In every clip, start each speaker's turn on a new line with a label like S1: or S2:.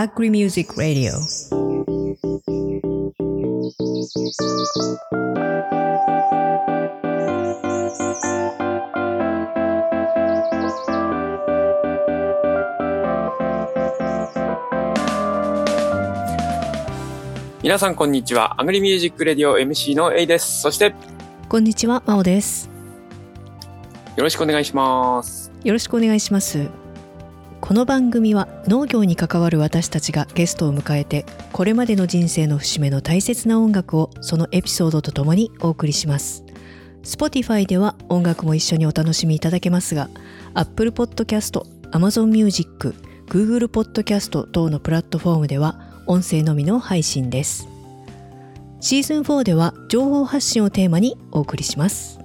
S1: Agri Music Radio
S2: 皆さんこんにちは。アグリミュージックレディオ MC の A です。そして、
S1: こんにちはまおです
S2: よろしくお願いします。
S1: よろしくお願いしますこの番組は農業に関わる私たちがゲストを迎えてこれまでの人生の節目の大切な音楽をそのエピソードとともにお送りします。Spotify では音楽も一緒にお楽しみいただけますが Apple Podcast、Amazon Music、Google Podcast 等のプラットフォームでは音声のみの配信です。シーズン4では情報発信をテーマにお送りします。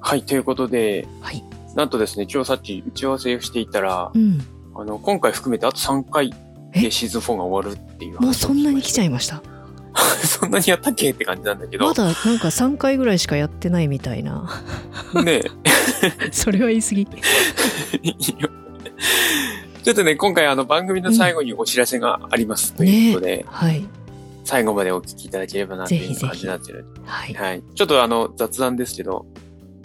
S2: はい、ということで、
S1: はい
S2: なんとですね、今日さっき打ち合わせをしていたら、
S1: うん。
S2: あの、今回含めてあと3回で
S1: え？
S2: シーズン4が終わるっていう話を
S1: もうそんなに来ちゃ
S2: い
S1: いました？
S2: そんなにやったっけって感じなんだけど。
S1: まだなんか3回ぐらいしかやってないみたいな。
S2: ね
S1: それは言い過ぎ。
S2: ちょっとね、今回あの番組の最後にお知らせがありますということで、
S1: はい。
S2: 最後までお聞きいただければなっていう感じになってる。
S1: はい。
S2: はい。ちょっとあの雑談ですけど、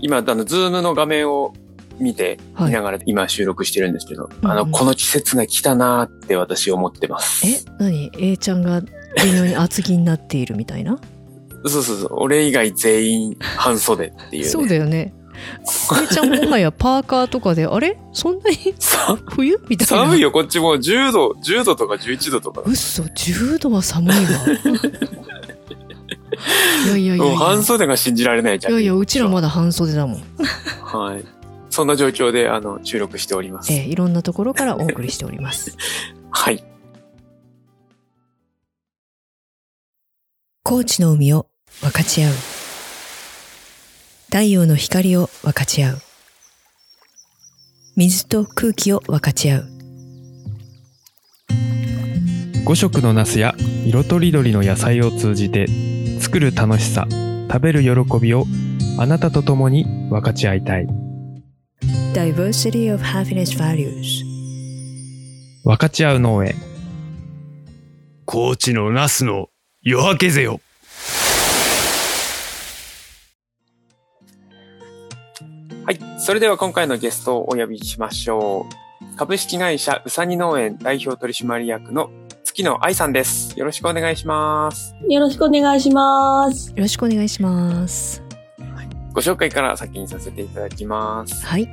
S2: 今、あの、ズームの画面を見て、
S1: はい
S2: 見ながら今収録してるんですけど、
S1: うんうん
S2: あの、この季節が来たなーって私思ってます。
S1: え何？A ちゃんが微妙に厚着になっているみたいな？
S2: そうそうそう。俺以外全員半袖っていう、ね。
S1: そうだよね A ちゃんもはやパーカーとかであれ？そんなに
S2: さ
S1: 冬？みたいな
S2: 寒いよ、こっちもう10度、10度とか11度とか。
S1: うっそ10度は寒いわ いやいやいや
S2: 半袖が信じられないじゃん。
S1: いやいやうちらまだ半袖だもん、
S2: はい。そんな状況で、あの、収録しております。
S1: えーいろんなところからお送りしております。
S2: はい。
S1: 高知の海を分かち合う。太陽の光を分かち合う。水と空気を分かち合う。
S3: 5色のナスや色とりどりの野菜を通じて作る楽しさ食べる喜びをあなたと共に分かち合いたい
S1: Diversity of Happiness Values
S3: 分かち合う農園
S4: 高知のナスの夜明けぜよ。
S2: はい。それでは今回のゲストをお呼びしましょう。株式会社うさぎ農園代表取締役の月野愛さんです。よろしくお願いします。
S5: よろしくお願いします。
S1: よろしくお願いします
S2: ご紹介から先にさせていただきます。
S1: はい。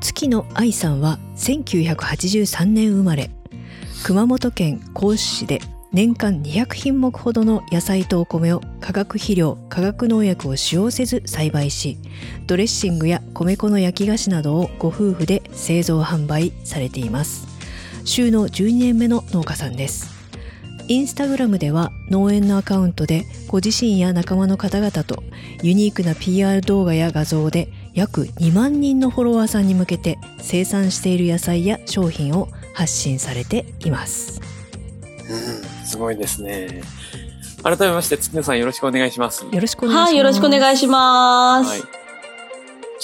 S1: 月野愛さんは1983年生まれ。熊本県合志市で年間200品目ほどの野菜とお米を化学肥料化学農薬を使用せず栽培しドレッシングや米粉の焼き菓子などをご夫婦で製造販売されています。週の12年目の農家さんです。インスタグラムでは農園のアカウントでご自身や仲間の方々とユニークな PR 動画や画像で約2万人のフォロワーさんに向けて生産している野菜や商品を発信されています
S2: うん、すごいですね。改めまして月野さんよろしくお願いします。
S1: よろしくお願いします
S5: はい、よろしくお願いします。
S2: はい。ちょ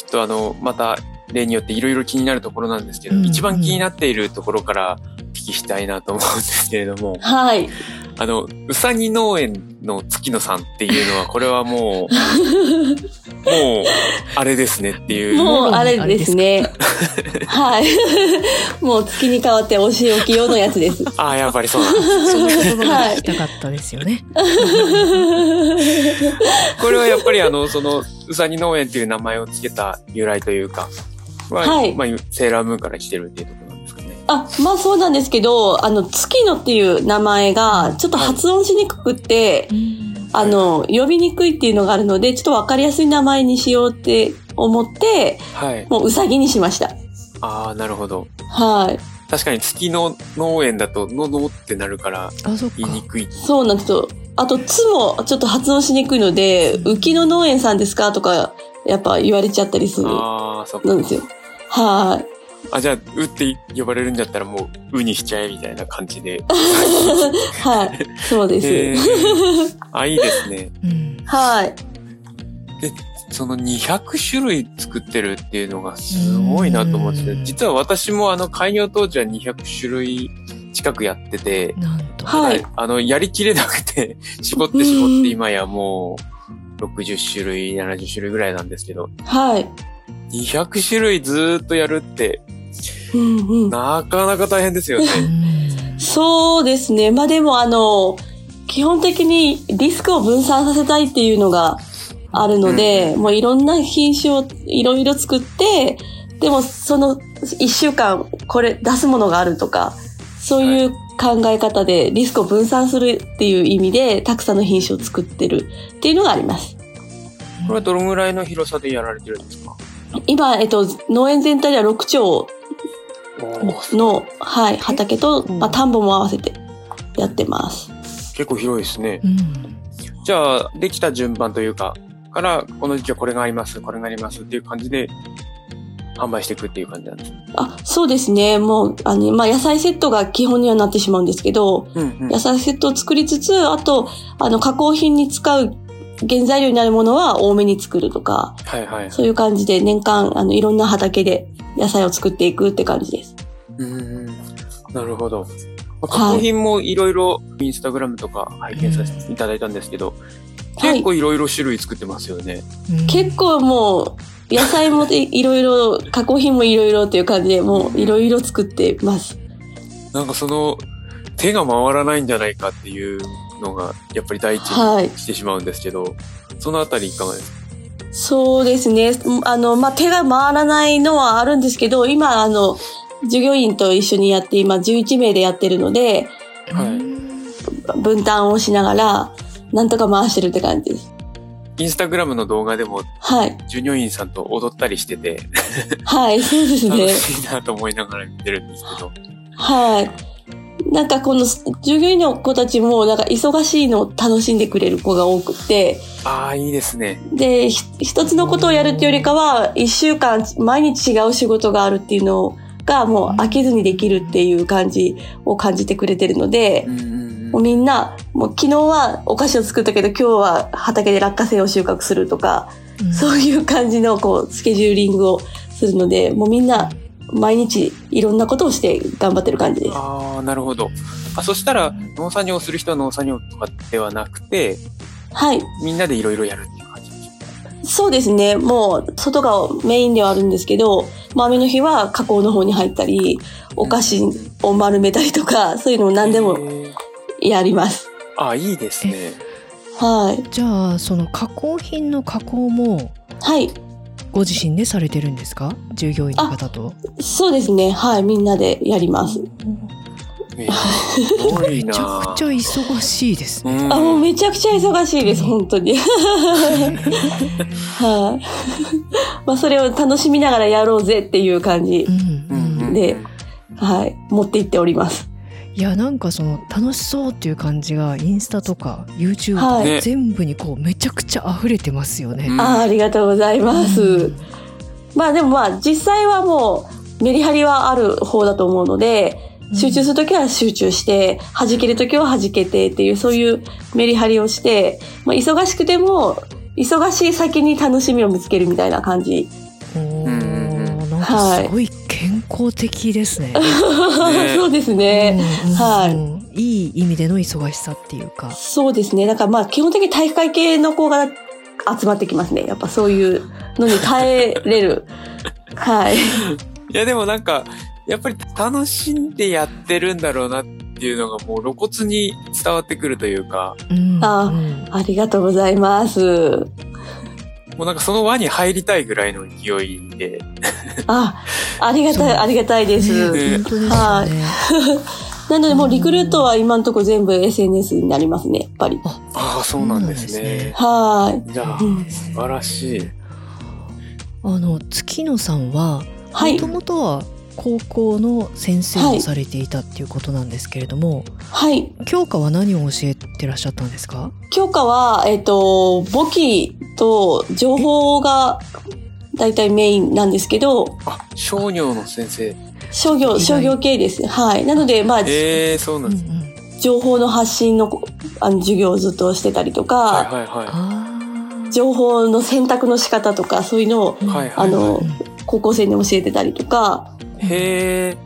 S2: っとあの、また例によっていろいろ気になるところなんですけど、
S1: うん
S2: 一番気になっているところからお聞きしたいなと思うんですけれども、
S5: はい。
S2: あの、うさぎ農園の月野さんっていうのは、これはもう、もう、あれですねっていう。
S5: もう、あれですね。はい。もう月に変わってお仕置き用のやつです。
S2: ああ、やっぱりそうなんです。
S1: その言葉が聞きたかったですよね、
S2: これはやっぱりあの、その、うさぎ農園っていう名前を付けた由来というか、は、
S5: はい
S2: まあ、セーラームーンから来てるっていうところ。
S5: あ、まあそうなんですけど、あの、月野っていう名前がちょっと発音しにくくって、あの、呼びにくいっていうのがあるので、ちょっとわかりやすい名前にしようって思って、
S2: はい。
S5: もううさぎにしました。
S2: ああ、なるほど。
S5: はい。
S2: 確かに月の農園だと、ののってなるから言いにくい。
S5: そうなんですよ。あと、つもちょっと発音しにくいので、浮野農園さんですか？とか、やっぱ言われちゃったりする。
S2: ああ、そっか
S5: なん。ですよ。はい。
S2: あ、じゃあ、うって呼ばれるんだったらもう、うにしちゃえみたいな感じで。
S5: はい。そうです。
S2: へーあ、いいですね。
S1: うん
S5: はい。
S2: ちその200種類作ってるっていうのがすごいなと思ってて、
S1: うん
S2: 実は私もあの開業当時は200種類近くやってて。
S5: はい。
S2: あの、やりきれなくて、絞って絞って今やもう、60種類、70種類ぐらいなんですけど、
S5: はい。
S2: 200種類ずーっとやるって、
S5: うんうん。
S2: なかなか大変ですよね。
S1: うん
S5: そうですね。まあでもあの、基本的にリスクを分散させたいっていうのがあるので、もういろんな品種をいろいろ作って、でもその一週間これ出すものがあるとか、そういう考え方でリスクを分散するっていう意味でたくさんの品種を作ってるっていうのがあります。
S2: これはどのぐらいの広さでやられてるんですか？
S5: 今、えっと、農園全体では6丁
S2: お
S5: の、はい、畑と、まあ、田んぼも合わせてやってます。
S2: 結構広いですね。
S1: うん
S2: じゃあ、できた順番というか、から、この時期はこれがあります、これがありますっていう感じで、販売していくっていう感じなんです。
S5: あ、そうですね。もう、あの、まあ、野菜セットが基本にはなってしまうんですけど、
S2: うんうん
S5: 野菜セットを作りつつ、あと、あの、加工品に使う原材料になるものは多めに作るとか、
S2: はいはい。
S5: そういう感じで年間、あの、いろんな畑で野菜を作っていくって感じです。
S2: うんうんなるほど。まあ加工品もいろいろインスタグラムとか拝見させていただいたんですけど、
S5: はい
S2: 結構いろいろ種類作ってますよね。
S1: うん
S5: 結構もう、野菜もいいろいろ、加工品もいろいろっていう感じで、もういろいろ作ってます。
S2: なんかその、手が回らないんじゃないかっていうのが、やっぱり第一
S5: はい
S2: にしてしまうんですけど、そのあたりいかがですか？
S5: そうですね。あの、まあ、手が回らないのはあるんですけど、今、あの、従業員と一緒にやって、今11名でやってるので、
S2: はい
S5: 分担をしながら、なんとか回してるって感じです。
S2: インスタグラムの動画でも
S5: はい。
S2: 従業員さんと踊ったりしてて、
S5: はい、そうです
S2: 楽
S5: ね。
S2: しいなと思いながら見てるんですけど。
S5: はい。なんかこの従業員の子たちもなんか忙しいのを楽しんでくれる子が多くて、
S2: ああ、いいですね。
S5: で、ひ一つのことをやるっていうよりかは、一週間毎日違う仕事があるっていうのがもう飽きずにできるっていう感じを感じてくれてるので
S2: う、んうん
S5: もうみんな、もう昨日はお菓子を作ったけど今日は畑で落花生を収穫するとか、
S1: うん。
S5: そういう感じのこうスケジューリングをするので、もうみんな毎日いろんなことをして頑張ってる感じです。
S2: ああ、なるほど。あ、そしたら、農作業する人は農作業とかではなくて、
S5: はい。
S2: みんなでいろいろやるっていう感じです
S5: そうですね。もう外がメインではあるんですけど、まあ雨の日は加工の方に入ったり、お菓子を丸めたりとか、そういうのを何でもやります。
S2: あ、いいですね。
S5: はい。
S1: じゃあその加工品の加工も
S5: はい。
S1: ご自身でされてるんですか？従業員の方と。
S5: そうですね。はい。みんなでやります。
S2: えーすごい
S1: めちゃ
S2: な
S1: くちゃ忙しいですね。
S2: うん
S5: あ、もうめちゃくちゃ忙しいです。本当に。はい。まあそれを楽しみながらやろうぜっていう感じ
S1: うん
S2: うんうん
S5: で、はい。持っていっております。
S1: いやなんかその楽しそうっていう感じがインスタとか YouTube とか全部にこうめちゃくちゃ溢れてますよね。
S2: うん
S5: あーありがとうございます。
S1: うん
S5: まあでもまあ実際はもうメリハリはある方だと思うので、集中するときは集中して、弾けるときは弾けてっていうそういうメリハリをして、まあ、忙しくても、忙しい先に楽しみを見つけるみたいな感じ。
S1: おなんかすごい健康的ですね。
S5: そうですね。
S1: うん
S5: はい
S1: い。いい意味での忙しさっていうか。
S5: そうですね。だからまあ基本的に体育会系の子が集まってきますね。やっぱそういうのに耐えれる。はい。
S2: いや、でもなんか、やっぱり楽しんでやってるんだろうなっていうのがもう露骨に伝わってくるというか、
S1: うん
S5: あ
S1: うん
S5: ありがとうございます。
S2: もうなんかその輪に入りたいぐらいの勢いで、
S5: あ、ありがたい、ありがたいです。
S1: ね本当ですよ
S5: は
S1: ね。
S5: なのでもうリクルートは今のところ全部 SNS になりますね、やっぱり。
S2: ああ、そうなんです
S1: ね
S2: ね。
S5: はい。
S2: じゃあ、
S5: うん
S2: 素晴らしい。
S1: あの月野さんは
S5: はい
S1: もともとは高校の先生をされていたっていうことなんですけれども、
S5: はい。
S1: 教科は何を教えてらっしゃったんですか？
S5: 教科は、えっ、と、簿記と情報が大体メインなんですけど、
S2: あ、商業の先生。
S5: 商業、商業系です。はい。なので、まあ、
S2: ええそうな
S1: うんん
S2: です。
S1: うん。
S5: 情報の発信のあの授業をずっとしてたりとか、
S2: はいはいは
S1: あー
S5: 情報の選択の仕方とか、そういうのを、
S2: はいはい、はい。
S5: あの
S1: うん、
S5: 高校生に教えてたりとか、
S2: へえ。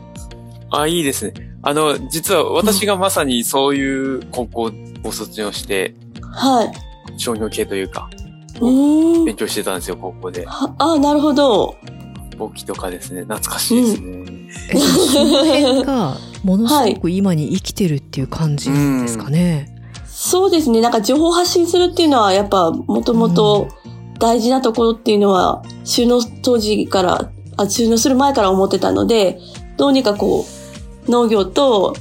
S2: あ、いいですね。あの、実は私がまさにそういう高校を卒業して、
S5: はい。
S2: 商業系というか、
S5: うーん。
S2: 勉強してたんですよ、高校で。
S5: はあ、なるほど。
S2: 簿記とかですね。懐かしいですね。
S1: えその辺が ものすごく今に生きてるっていう感じですかね。
S5: そうですね。なんか情報発信するっていうのは、やっぱ、もともと大事なところっていうのは、収納当時から、あ、収納する前から思ってたので、どうにかこう、農業と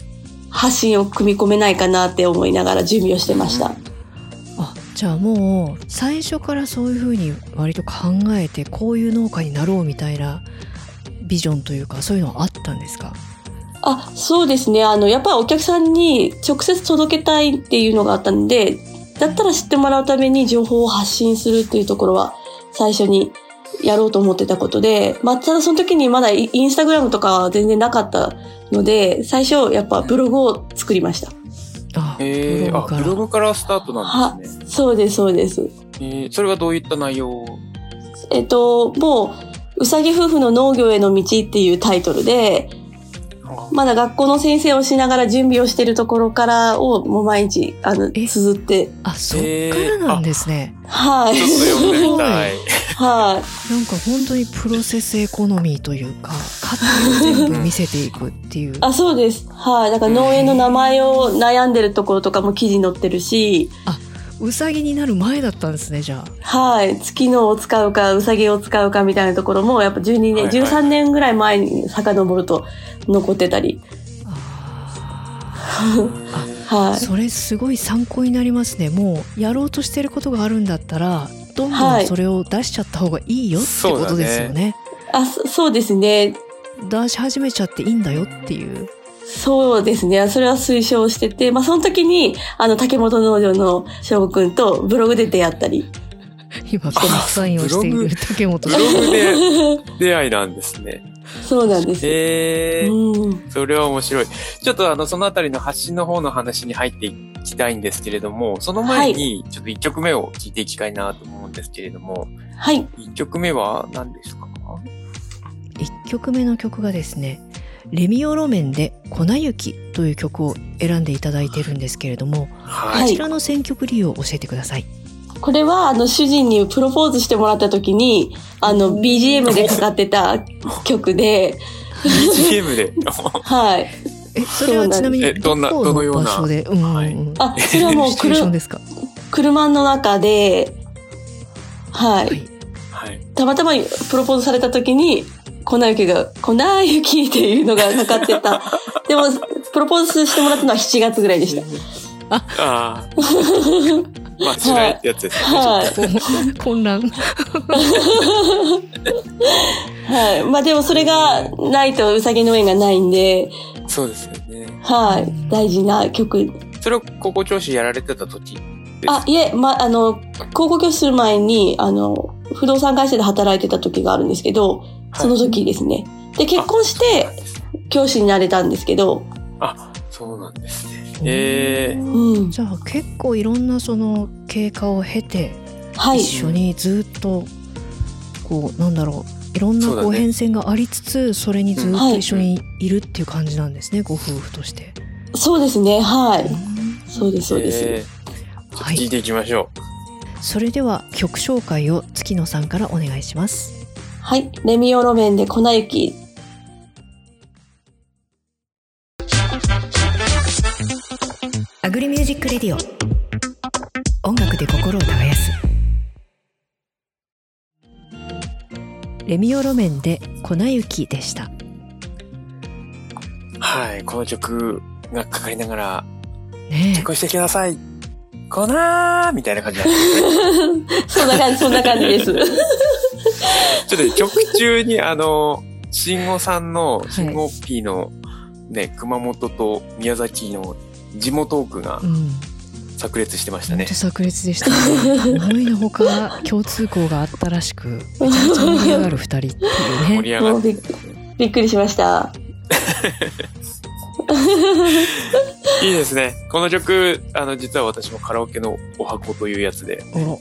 S5: 発信を組み込めないかなって思いながら準備をしてました。
S1: あじゃあもう最初からそういうふうに割と考えてこういう農家になろうみたいなビジョンというかそういうのはあったんですか？
S5: あ、そうですね。あの、やっぱりお客さんに直接届けたいっていうのがあったので、だったら知ってもらうために情報を発信するっていうところは最初にやろうと思ってたことで、まあ、ただその時にまだイインスタグラムとかは全然なかったので、最初やっぱブログを作りました。
S1: あ
S2: へえ。あ、
S1: から
S2: ブログからスタートなんですね。
S5: そうです、そうです。
S2: えーそれはどういった内容
S5: えっと、もう、うさぎ夫婦の農業への道っていうタイトルで、まだ学校の先生をしながら準備をしているところからをもう毎日、あの、
S1: え？
S5: 綴って、
S1: あそっからなんですね、
S5: はい。
S2: ちょっと読んでみたい。
S5: はい。
S1: なんか本当にプロセスエコノミーというか過程を全部見せていくっていう
S5: あ、そうです。はい。だから農園の名前を悩んでるところとかも記事に載ってるし、
S1: うさぎになる前だったんですねじゃあ
S5: はい。月のを使うか、うさぎを使うかみたいなところも、やっぱ12年、
S2: はいはい
S5: 13年ぐらい前に遡ると残ってたり。
S1: あ
S5: はい。
S1: それすごい参考になりますねもうやろうとしてることがあるんだったらどんど
S5: はい
S1: んそれを出しちゃった方がいいよってことですよね
S5: あ、そそうですね。
S1: 出し始めちゃっていいんだよっていう
S5: そうですね。それは推奨してて、まあその時に、あの、竹本農場の翔吾くんとブログで出会ったり。
S1: 今コミックサインをしている竹本
S2: ブ
S1: さん
S2: ログで出会いなんですね。
S5: そうなんです。
S2: えー、
S5: うん。
S2: それは面白い。ちょっとあの、そのあたりの発信の方の話に入っていきたいんですけれども、その前に、ちょっと一曲目を聞いていきたいなと思うんですけれども、
S5: はい。
S2: 一曲目は何ですか
S1: ？1曲目の曲がですね「レミオロメンで粉雪」という曲を選んでいただいてるんですけれども、
S2: はい。
S5: はい
S1: こちらの選曲理由を教えてください。
S5: これは、あの、主人にプロポーズしてもらった時に、あの、BGM でかかってた曲で、
S2: BGM で？
S5: はい。
S1: えそれはちなみに
S2: えどんな
S1: こ
S2: どのような？
S1: 場所で、うん
S2: はい
S5: あ、それはもう 車
S1: ですか？
S5: 車の中で、はい。
S1: はい
S2: はい。
S5: たまたまプロポーズされた時に、粉雪が、粉雪っていうのがかかってた。でも、プロポーズしてもらったのは7月ぐらいでした。
S2: ああ。まあ、辛いってやつですね。
S5: はい。
S1: 混乱。
S5: はい。まあでもそれがないとうさぎ農園がないんで、
S2: そうですよね。
S5: はい。大事な曲。
S2: それを高校教師やられてた時
S5: あ、いえ、ま、あの、高校教師する前に、あの、不動産会社で働いてた時があるんですけど、その時ですね。で、結婚して教師になれたんですけど、
S2: あ、そうなんですね。ええ
S5: うん。
S1: じゃあ結構いろんなその経過を経て、
S5: はい。
S1: 一緒にずっとこうなんだろういろんなこう変遷がありつつそれにずっ
S5: はい
S1: と一緒にいるっていう感じなんですね、ご夫婦として。
S5: そうですね。はい。そうです、そうです。
S2: えー聞いていきましょ
S1: それでは曲紹介を月野さんからお願いします。
S5: はい。レミオロメンで粉雪。
S1: レディオ音楽で心を耕すレミオロメンで粉雪でした
S2: う。はい。この曲がかかりながら、
S1: ね
S2: 結婚してください。こなーみたいな感じなんですね。
S5: そんな感じ、そんな感じです。
S2: ちょっとね、曲中にあの、慎吾さんの、
S1: い
S2: 慎吾 P のね、熊本と宮崎の地元トークが炸裂してましたね
S1: 本当。炸裂でしたね 思いのほか共通項があったらしく めちゃめちゃ盛り上がる二人っていうね
S2: 盛り上がって。
S5: びっくりしました。
S2: いいですね。この曲、あの、実は私もカラオケのお箱というやつで、結構よく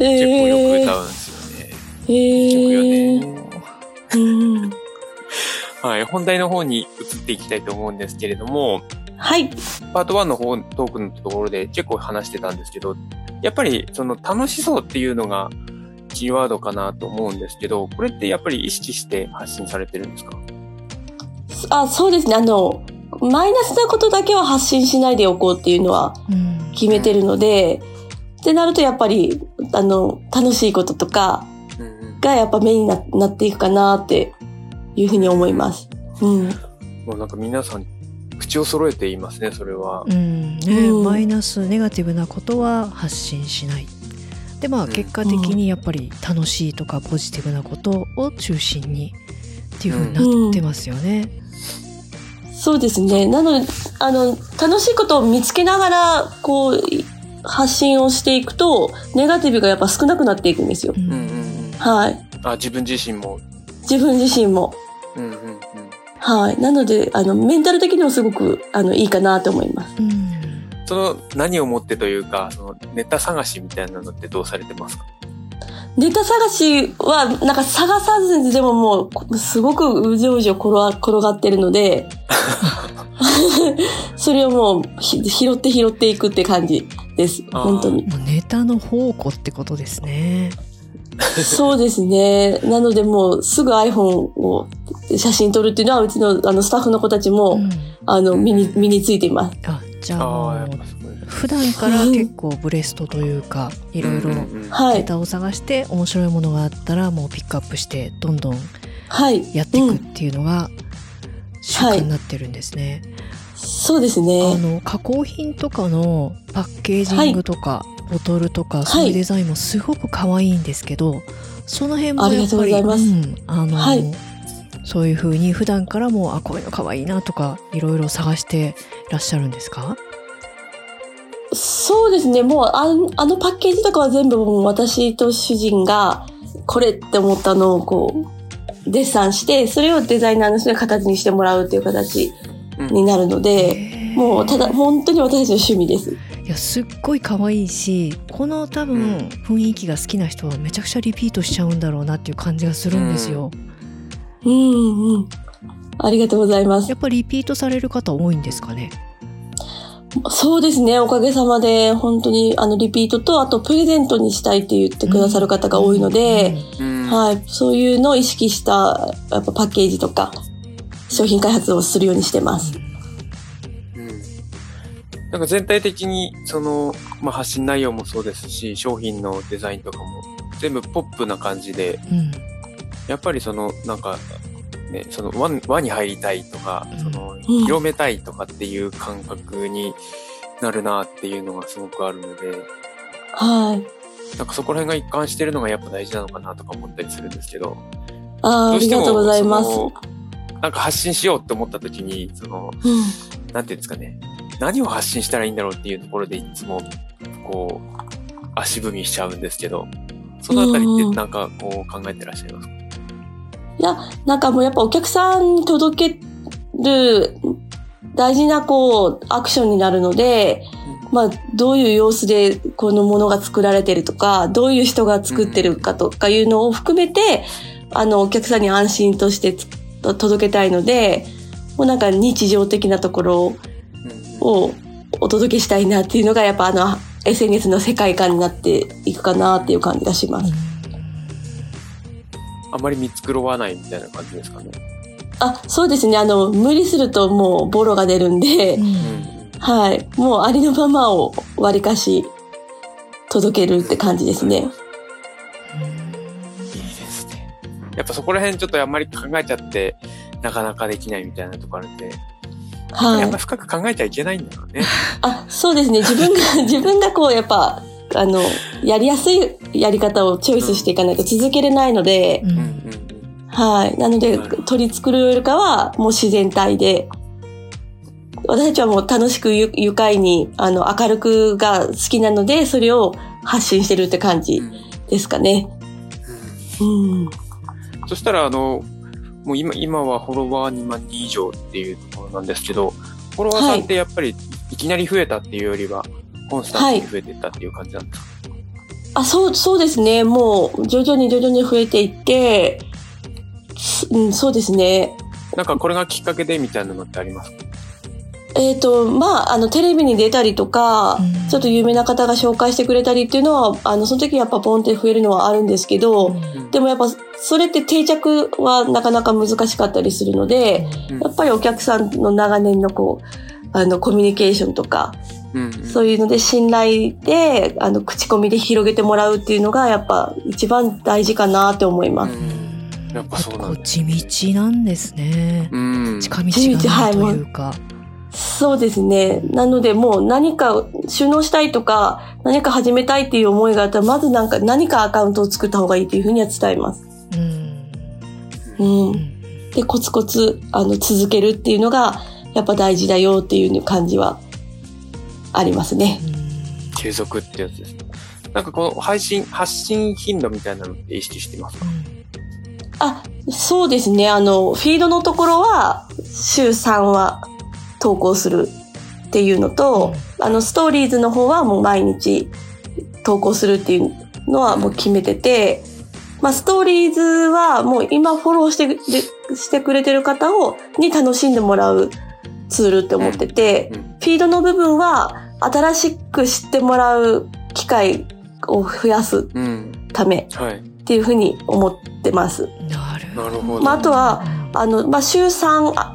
S5: ー
S2: 歌うんですよね。
S5: え
S2: いい曲よ
S5: ー
S2: ね。
S5: うん
S2: はい。本題の方に移っていきたいと思うんですけれども、
S5: はい。
S2: パート1の方、トークのところで結構話してたんですけど、やっぱりその楽しそうっていうのがキーワードかなと思うんですけど、これってやっぱり意識して発信されてるんですか？
S5: あ、そうですね。あの、マイナスなことだけは発信しないでおこうっていうのは
S1: うん
S5: 決めてるので、ってなるとやっぱり、あの、楽しいこととか
S2: うんうん。
S5: がやっぱメインにななっていくかなっていうふうに思います。うん。
S2: もうなんか皆さん口を揃えて言いますね、それは。
S1: うんね
S5: うん
S1: マイナスネガティブなことは発信しないでまあ
S2: うん
S1: 結果的にやっぱり楽しいとかポジティブなことを中心にっていう風になってますよね。
S5: そうですね。なので、あの、楽しいことを見つけながら、こう、発信をしていくと、ネガティブがやっぱ少なくなっていくんですよ。
S1: うん
S2: うんうんうん。
S5: はい。
S2: あ、自分自身も。
S5: 自分自身も。はい。なので、あの、メンタル的にもすごく、あの、いいかなと思います。
S1: うん
S2: その何をもってというか、そのネタ探しみたいなのってどうされてますか？
S5: ネタ探しは、なんか探さずにでももう、すごくうじょうじょ転が転がってるので、それをもうひ拾って拾っていくって感じです。本当に。
S1: もうネタの宝庫ってことですね。
S5: そうですね。なのでもうすぐ iPhone を写真撮るっていうのはうちのあのスタッフの子たちも、
S1: うん
S5: あの身に身についています。
S1: あじゃあ
S2: あ。
S1: 普段から結構ブレストというかいろいろ
S2: うんうんうん
S5: はい。
S1: ネタを探して面白いものがあったらもうピックアップしてどんどん
S5: はい。
S1: やっていくっていうのが習慣になってるんですね。
S5: そうです
S1: あ
S5: ね。
S1: の加工品とかのパッケージングとか、ボトルとかそういうデザインもすごく可愛いんですけど、その辺もやっぱり
S5: あ
S1: あの、
S5: はい
S1: そういう風に普段からもあこういうの可愛いなとかいろいろ探してらっしゃるんですか？
S5: そうですね。もうあんあのパッケージとかは全部もう私と主人がこれって思ったのをこうデッサンして、それをデザイナーの人に形にしてもらうっていう形になるので、
S1: へー
S5: もうただ本当に私たちの趣味です。
S1: いやすっごい可愛いしこの多
S2: うん
S1: 分雰囲気が好きな人はめちゃくちゃリピートしちゃうんだろうなっていう感じがするんですよ。
S5: うんうん。ありがとうございます
S1: や。っぱりリピートされる方多いんですかね？
S5: そうですね。おかげさまで、本当に、あの、リピートと、あと、プレゼントにしたいって言ってくださる方が多いので、
S2: うん
S5: はい。そういうのを意識した、やっぱパッケージとか、商品開発をするようにしてます。
S2: うんなんか全体的に、その、まあ、発信内容もそうですし、商品のデザインとかも、全部ポップな感じで、
S1: うん
S2: やっぱりその、なんか、ね、その輪、輪に入りたいとか、
S1: うん
S2: その、広めたいとかっていう感覚になるなっていうのがすごくあるので、
S5: はい。
S2: なんかそこら辺が一貫してるのがやっぱ大事なのかなとか思ったりするんですけど、
S5: あーあ
S2: どうしても
S5: りがとうございます。
S2: なんか発信しようって思った時に、その、
S5: うん
S2: なんていうんですかね、何を発信したらいいんだろうっていうところでいつも、こう、足踏みしちゃうんですけど、そのあたりってなんかこう考えてらっしゃいますか？
S5: いや、なんかもうやっぱお客さんに届ける大事なこう、アクションになるので、まあ、どういう様子でこのものが作られてるとか、どういう人が作ってるかとかいうのを含めて、あの、お客さんに安心としてつ届けたいので、もうなんか日常的なところをお届けしたいなっていうのが、やっぱあの、SNS の世界観になっていくかなっていう感じがします。
S2: あんまり見繕わないみたいな感じですかね。
S5: あ、そうですね。あの、無理するともうボロが出るんで、
S1: うん
S2: うん
S5: はい。もうありのままを割りかし届けるって感じですね。
S2: いいですね。やっぱそこら辺ちょっとあんまり考えちゃって、なかなかできないみたいなとこあるんで、
S5: はい。
S2: 深く考えちゃいけないんだろうね。
S5: あ、そうですね。自分が、自分がこう、やっぱ、あの、やりやすいやり方をチョイスしていかないと続けれないので、
S1: うん
S2: うんうんうん。
S5: はい。なので、取り繕うよりかは、もう自然体で、私たちはもう楽しくゆ愉快に、あの、明るくが好きなので、それを発信してるって感じですかね。うん。
S2: そしたら、あの、もう今、今はフォロワー2万人以上っていうところなんですけど、フォロワーさんってやっぱりいきなり増えたっていうよりは、コンスタントに増えていったっていう感じなんですか、
S5: あ、そう、そうですね。もう、徐々に徐々に増えていって、すうん、そうですね。
S2: なんかこれがきっかけでみたいなのってありますか？
S5: えっ、と、まあ、あの、テレビに出たりとか、
S1: うん。
S5: ちょっと有名な方が紹介してくれたりっていうのは、あの、その時やっぱポンって増えるのはあるんですけど、でもやっぱ、それって定着はなかなか難しかったりするので、
S2: うん。
S5: やっぱりお客さんの長年のこう、あの、コミュニケーションとか、
S2: うん。うん
S5: そういうので信頼で、あの、口コミで広げてもらうっていうのが、やっぱ一番大事かなって思います。
S2: うん。やっぱそうなん
S1: 地道なんですね。
S2: うん。
S1: 近道がないというか。
S5: そうですね。なのでもう何か収納したいとか、何か始めたいっていう思いがあったら、まずなんか何かアカウントを作った方がいいっていうふうには伝えます。
S1: うん
S5: うん。
S1: うん
S5: で、コツコツ、あの、続けるっていうのが、やっぱ大事だよっていう感じは、ありますね。
S2: 継続ってやつです。なんかこの配信、発信頻度みたいなのって意識してますか？
S5: あ、そうですね。あの、フィードのところは、週3は投稿するっていうのと、あの、ストーリーズの方はもう毎日投稿するっていうのはもう決めてて、まあ、ストーリーズはもう今フォローしてでしてくれてる方を、に楽しんでもらうツールって思ってて、
S2: うん
S5: フィードの部分は新しく知ってもらう機会を増やす
S2: うん。
S5: ため
S2: はい。
S5: っていうふうに思ってます。
S1: なる
S2: なるほど。
S5: まあ、あとは、あの、まあ、週3あ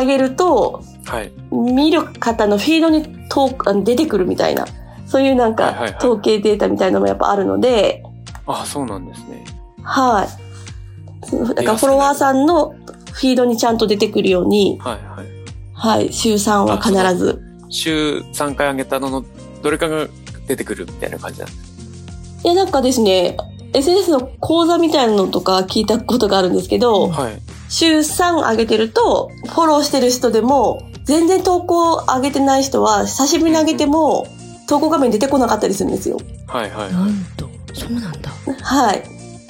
S5: 上げると、
S2: はい。
S5: 見る方のフィードに出てくるみたいな、そういうなんか統計データみたいなのもやっぱあるので、
S2: あ、そうなんですね。
S5: はい。そのだからフォロワーさんのフィードにちゃんと出てくるように、
S2: はいはい。
S5: はい、週3は必ず。
S2: 週3回上げたののどれかが出てくるみたいな感じなんです
S5: いや、なんかですね、SNS の講座みたいなのとか聞いたことがあるんですけど、
S2: はい。
S5: 週3上げてると、フォローしてる人でも、全然投稿上げてない人は、久しぶりに上げても、投稿画面出てこなかったりするんですよ。
S2: はいはいはい。
S1: なんと、そうなんだ。
S5: はい。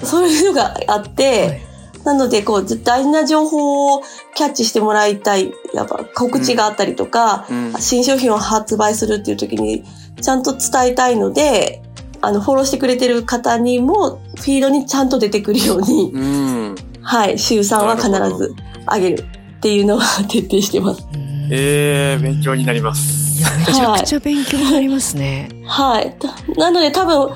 S5: そういうのがあって、
S1: はい
S5: なので、こう、大事な情報をキャッチしてもらいたい。やっぱ告知があったりとか、
S2: うん。
S5: 新商品を発売するっていう時に、ちゃんと伝えたいので、あの、フォローしてくれてる方にも、フィードにちゃんと出てくるように、
S2: うん。
S5: はい、週3は必ず上げるっていうのは徹底してます。
S1: うん
S2: えー、勉強になります。
S1: いや、めちゃくちゃ勉強になりますね。
S5: はい。なので多分、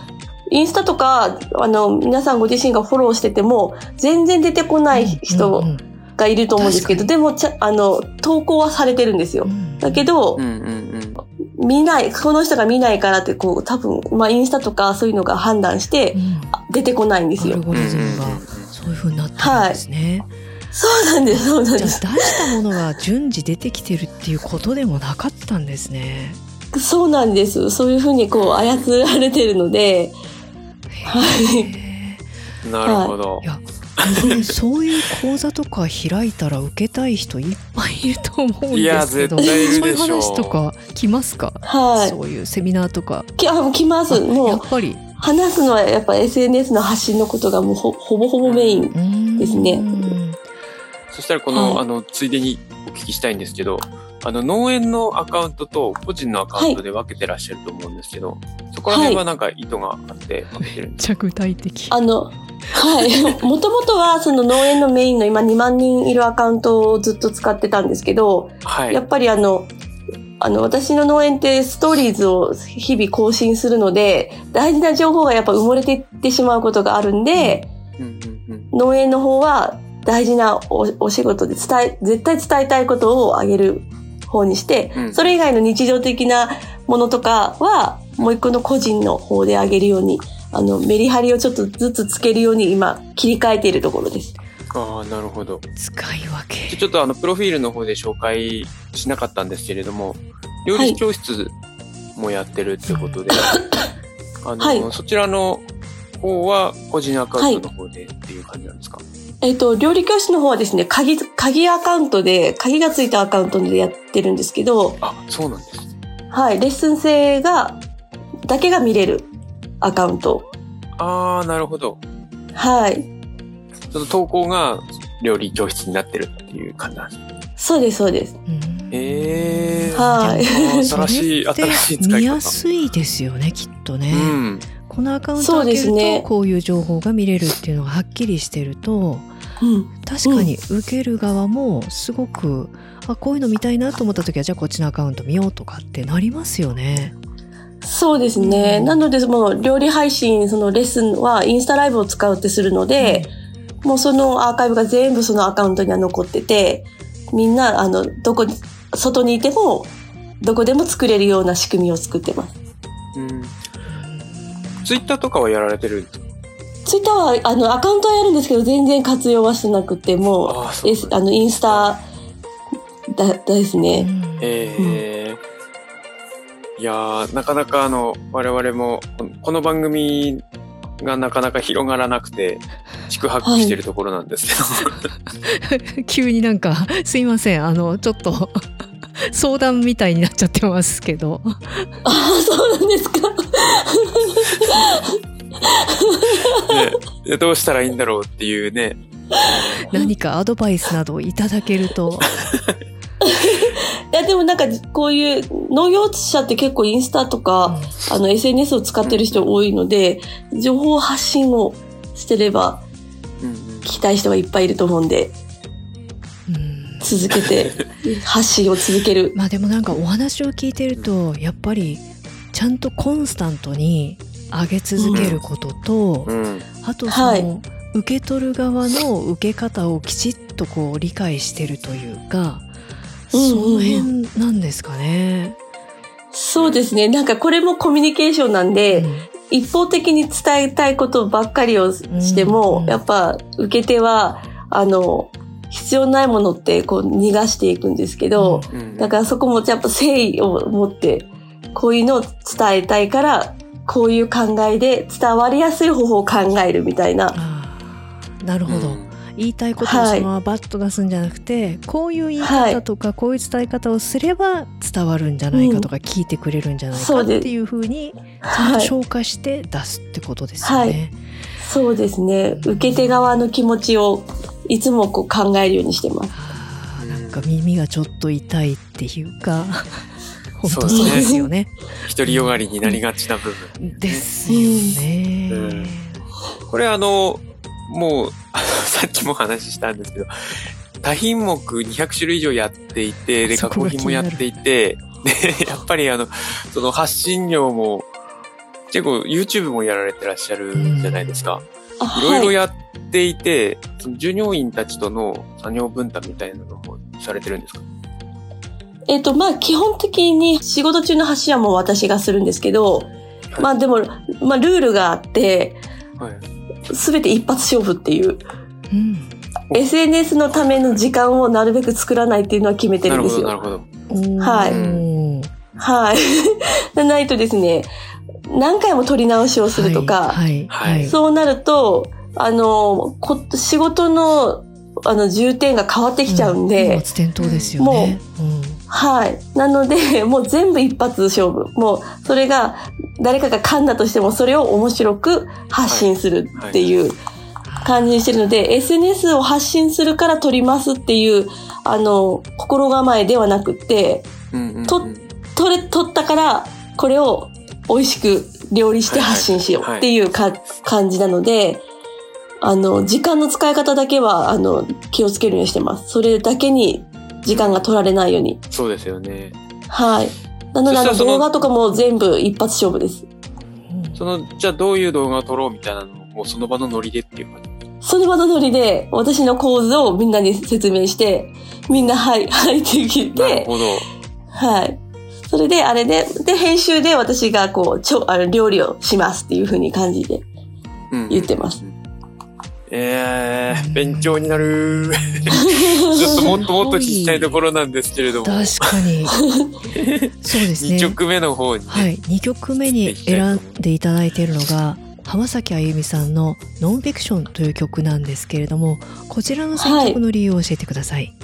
S5: インスタとか、あの、皆さんご自身がフォローしてても、全然出てこない人
S1: うん
S5: がいると思うんですけど、
S1: 確
S5: でもちゃ、あの、投稿はされてるんですよ
S1: う。ん
S5: だけど
S2: うん、うん
S5: 見ない、この人が見ないからって、こう、多分、まあ、インスタとかそういうのが判断して
S1: う、ん
S5: 出てこないんですよ。
S1: アルゴ
S2: うん。
S1: リズムが
S2: うんうんうん
S1: そういう風になってるんですね。
S5: そうなんです、そうなん
S1: じゃ
S5: です。
S1: あ出したものが順次出てきてるっていうことでもなかったんですね。
S5: そうなんです。そういうふうにこう、操られてるので、はい。
S2: なるほど
S1: そういう講座とか開いたら受けたい人いっぱいいると思うんですけど
S2: 絶対いる
S1: そういう
S2: でしょう。
S1: 話とか来ますか、
S5: はい。
S1: そういうセミナーとか
S5: きあ来ます。もう
S1: っ、ぱり
S5: 話すのはやっぱ SNS の発信のことがもうほほぼほぼメイン。ですね
S1: うん
S2: そしたらこの、
S5: はい
S2: あの、ついでにお聞きしたいんですけど、あの、農園のアカウントと個人のアカウントで分けてらっしゃると思うんですけど、そこら辺はなんか意図があって分けてるんです
S1: めっちゃ具体的。
S5: あの、はい。もともとはその農園のメインの今2万人いるアカウントをずっと使ってたんですけど、
S2: かはい。
S5: やっぱりあの、あの、私の農園ってストーリーズを日々更新するので、大事な情報がやっぱ埋もれていってしまうことがあるんで、
S2: うんうんうん。
S5: 農園の方は大事なおお仕事で伝え、絶対伝えたいことをあげる方にして、
S2: うん
S5: それ以外の日常的なものとかは、もう一個の個人の方であげるように、あの、メリハリをちょっとずつつけるように今、切り替えているところです。
S2: ああ、なるほど。
S1: 使い分け。
S2: ちょっとあの、プロフィールの方で紹介しなかったんですけれども、料理教室もやってるってことで、あの、
S5: はい
S2: そちらの方は個人アカウントの方でっていう感じなんですか、
S5: えっ、と、料理教室の方はですね、鍵、鍵アカウントで、鍵がついたアカウントでやってるんですけど、
S2: あ、そうなんです。
S5: はい、レッスン生が、だけが見れるアカウント。
S2: ああ、なるほど。
S5: はい。
S2: ちょっと投稿が料理教室になってるっていう感じなんですね。
S5: そうです、そうです。
S1: うん
S2: ええー。
S5: はい
S2: 新しい、新しい使い方。
S1: 見やすいですよねきっとね、
S2: うん。
S1: このアカウント
S5: そう
S1: を開けると、
S5: ですね
S1: こういう情報が見れるっていうのがはっきりしてると
S5: うん。
S1: 確かに受ける側もすごく、あこういうの見たいなと思った時はじゃあこっちのアカウント見ようとかってなりますよね。
S5: そうですね。
S1: うん
S5: なので、もう料理配信、そのレッスンはインスタライブを使うってするので、もうそのアーカイブが全部そのアカウントには残ってて、みんな、あの、どこに、外にいても、どこでも作れるような仕組みを作ってます。
S2: うん。ツイッターとかはやられてる？
S5: ツイッターは、あの、アカウントはやるんですけど、全然活用はしてなくて、も
S2: ああ、
S5: う、
S2: そう
S5: S あの、インスタだ、です
S1: う
S5: ね。
S1: ん。
S2: ええいやー、なかなかあの、我々も、この番組がなかなか広がらなくて、宿泊してるところなんですけど、
S1: 急になんかすいません。あのちょっと相談みたいになっちゃってますけど。
S5: ああ、そうなんですか。
S2: ねでどうしたらいいんだろうっていうね、
S1: 何かアドバイスなどいただけると。
S5: い や、でもなんか、こういう農業者って結構インスタとか、あの、SNS を使ってる人多いので、情報発信をしてれば、
S2: うんうん
S5: 聞きたい人がいっぱいいると思うんで、
S1: うん
S5: 続けて、発信を続ける。
S1: まあでもなんかお話を聞いてるとやっぱりちゃんとコンスタントに上げ続けることと、
S2: うん。
S1: あとそ
S5: はい
S1: の受け取る側の受け方をきちっとこう理解してるというか、
S5: うんうんうん
S1: その辺なんですかね。
S5: そうですね。なんかこれもコミュニケーションなんで、一方的に伝えたいことばっかりをしても、
S1: うん
S5: やっぱ受け手は、あの、必要ないものってこう逃がしていくんですけど、
S2: うん
S5: だからそこもやっぱ誠意を持って、こういうのを伝えたいから、こういう考えで伝わりやすい方法を考えるみたいな。
S1: なるほど、
S2: うん
S1: 言いたいことをそのままバッと出すんじゃなくて、こういう言い方とか、こういう伝え方をすれば伝わるんじゃないかとか、聞いてくれるんじゃないかっていうふうにちゃんと
S5: はい。
S1: 消化して出すってことですよね。
S5: そうですね。受け手側の気持ちをいつもこう考えるようにしてます。
S1: なんか耳がちょっと痛いっていうか 本当
S2: そうですね
S1: そうですよね。
S2: 独りよがりになりがちな部分。
S1: ですよね。
S2: うんこれあの、もう、さっきも話したんですけど、多品目200種類以上やっていて、で、
S1: そ
S2: 加工品もやっていて、で、やっぱりあの、その発信量も、結構 YouTube もやられてらっしゃるじゃないですか。
S5: あ
S2: いろいろ
S5: はい。
S2: やっていて、その従業員たちとの作業分担みたいなのもされてるんですか？
S5: えっ、と、まあ、基本的に仕事中の発信はもう私がするんですけど、
S2: い
S5: まあでも、まあ、ルールがあって、
S2: はい。
S5: すべて一発勝負っていう、
S1: うん。
S5: SNS のための時間をなるべく作らないっていうのは決めて
S2: なる
S5: んですよ。
S2: るほど。
S5: はい
S1: うん
S5: はい。でないとですね、何回も撮り直しをするとか、
S1: はい。
S2: はい
S1: はい。
S5: そうなると、あの、こ仕事の、あの、重点が変わってきちゃうんで、
S1: 本末転倒ですよね。うん
S5: はい。なので、もう全部一発勝負。もう、それが、誰かが噛んだとしても、それを面白く発信するっていう感じにしてるので、SNS を発信するから撮りますっていう、あの、心構えではなくって、
S2: うんうんうん
S5: と撮れ、撮ったから、これを美味しく料理して発信しようっていうか、感じなので、あの、時間の使い方だけは、あの、気をつけるようにしてます。それだけに時間が取られないように。
S2: そうですよね。
S5: はい。なので、あの、動画とかも全部一発勝負です。
S2: その、じゃあどういう動画を撮ろうみたいなのも、もうその場のノリでっていう感じ？
S5: その場のノリで、私の構図をみんなに説明して、みんな、はい、はいって言って、
S2: なるほど。
S5: はい。それで、あれで、で、編集で私がこう、ちょ、あの、料理をしますっていう風に感じで
S2: うん
S5: 言ってます。
S2: えー、勉強になる。ちょっともっともっと聞きたいところなんですけれども。
S1: 確かに。そうですね。
S2: 2曲目の方にね。
S1: はい、2曲目に選んでいただいているのが浜崎あゆみさんの「ノンフィクション」という曲なんですけれどもこちらの選曲の理由を教えてください。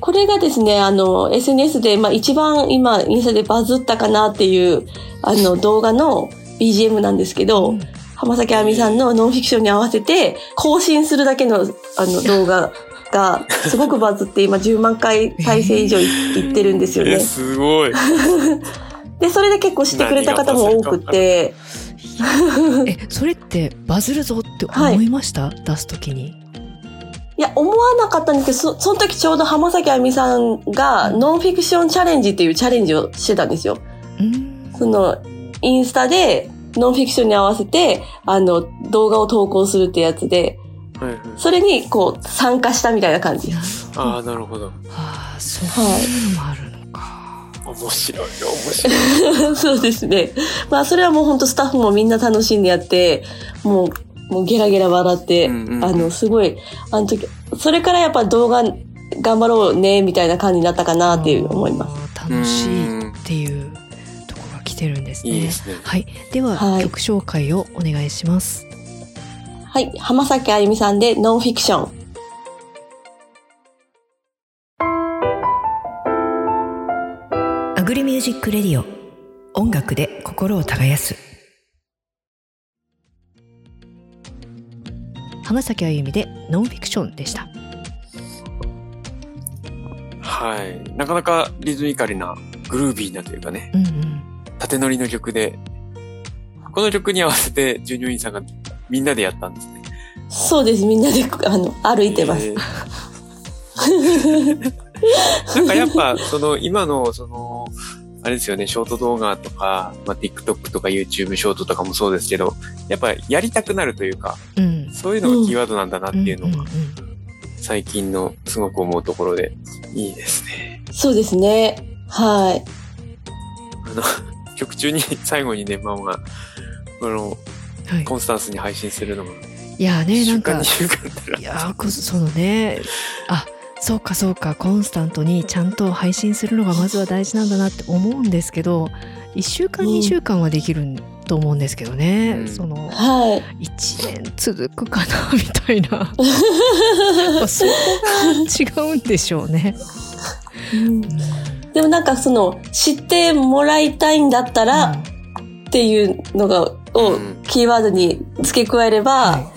S5: これがですね、あの、SNS で、まあ一番今、インスタでバズったかなっていう、あの、動画の BGM なんですけど、
S1: うん
S5: 浜崎あゆみさんのノンフィクションに合わせて、更新するだけの、あの、動画が、すごくバズって、今10万回再生以上いいってるんですよ
S2: え、
S5: ね。
S2: すごい。
S5: で、それで結構してくれた方も多くて、
S1: えそれってバズるぞって思いました、出す時に。
S5: いや、思わなかったんですけど、そその時ちょうど浜崎あゆみさんがノンフィクションチャレンジっていうチャレンジをしてたんですよ。
S1: うん。
S5: その、インスタでノンフィクションに合わせて、あの、動画を投稿するってやつで、
S2: はいはい。
S5: それにこう参加したみたいな感じ
S1: な
S5: です。
S2: ああ、なるほど。
S1: はあそういうのもあるのか、
S2: 面白い、面白い。
S5: そうですね。まあそれはもう本当スタッフもみんな楽しんでやって、もう、もうゲラゲラ笑って、
S2: うんうんうん
S5: あの、すごい、あの時、それからやっぱ動画頑張ろうね、みたいな感じになったかなっていう思います。
S1: す楽しいっていうですね。
S2: いいですね。
S1: はい。では、
S5: はい。
S1: 曲紹介をお願いします。
S5: はい。浜崎あゆみさんでノンフィクション。
S1: アグリミュージックレディオ。音楽で心を耕す。浜崎あゆみでノンフィクションでした。
S2: はい。なかなかリズミカルな、グルービーなというかね、
S1: うんうん
S2: 縦乗りの曲で、この曲に合わせて従業員さんがみんなでやったんですね。
S5: そうです。みんなで、あの、歩いてます。
S2: えー なんかやっぱ、その、今の、その、あれですよね、ショート動画とか、まあ、TikTok とか YouTube ショートとかもそうですけど、やっぱやりたくなるというか、
S1: うん
S2: そういうのがキーワードなんだなっていうのが、最近のすごく思うところで、いいですね。
S5: そうですね。はい。
S2: あの、曲中に最後にね、マオが、あの、
S1: はい、
S2: コンスタンスに配信するのが、
S1: いやねなんか
S2: 1週間、2週間ったら
S1: いやそのねあそうかそうかコンスタントにちゃんと配信するのがまずは大事なんだなって思うんですけど1週間
S5: うん
S1: 2週間はできると思うんですけどね、
S2: うん。
S1: その
S5: はい。
S1: 1年続くかなみたいな。まあそこが違うんでしょうね。
S5: うん。
S1: うん
S5: でもなんかその、知ってもらいたいんだったら、っていうのが、を
S2: うん。
S5: キーワードに付け加えれば、
S1: は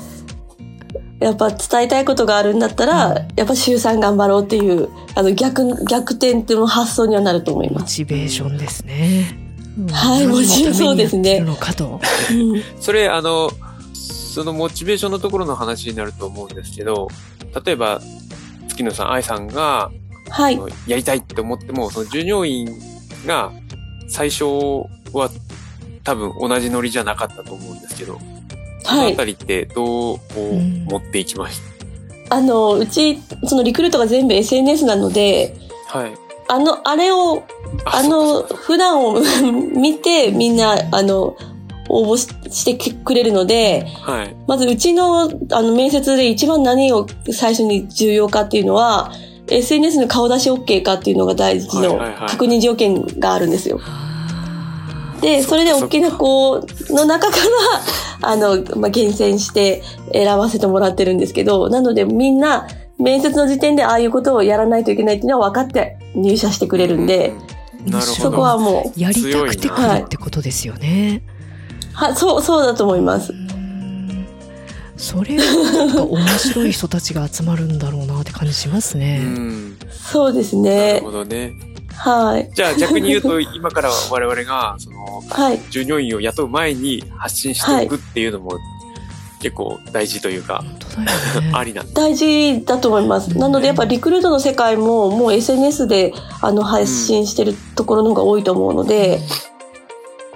S5: やっぱ伝えたいことがあるんだったら、
S1: うん。
S5: やっぱ週3頑張ろうっていう、あの逆、逆転っていう発想にはなると思います。
S1: チベーションですね。うん。
S5: はいもちろんそうですね。
S2: それ、あの、そのモチベーションのところの話になると思うんですけど、例えば、月野さん、愛さんが、
S5: はい
S2: やりたいって思っても、その従業員が最初は多分同じノリじゃなかったと思うんですけど、その
S5: はい。
S2: あたりってどうこう
S1: うん
S2: 持っていきまし
S5: あの、うち、そのリクルートが全部 SNS なので、
S2: たはい。
S5: あの、あれを、あ
S2: そ
S5: の、普段を 見て、みんな、あの、応募ししてくれるので、
S2: はい。
S5: まずうちの、あの、面接で一番何を最初に重要かっていうのは、SNS の顔出し OK かっていうのが大事の確認条件があるんですよ。で、それで OK な子の中から、あの、まあ、厳選して選ばせてもらってるんですけど、なのでみんな、面接の時点でああいうことをやらないといけないっていうのは分かって入社してくれるんで、
S2: うんなるほど。
S5: そこはもう、
S1: やりたくてくるってことですよね。
S5: は、そう、そうだと思います
S1: う。んそれはなんか面白い人たちが集まるんだろうなって感じします
S2: う
S1: ね。
S2: ん。
S5: そうです
S2: なる
S5: ね。
S2: ほどね。
S5: はい。
S2: じゃあ逆に言うと、今から我々が、その、
S5: はい。
S2: 従業員を雇う前に発信していくっていうのも、結構大事というか、
S1: ね。
S2: ありな。
S5: 大事だと思います。なのでやっぱリクルートの世界ももう SNS であの配信してるところの方が多いと思うので、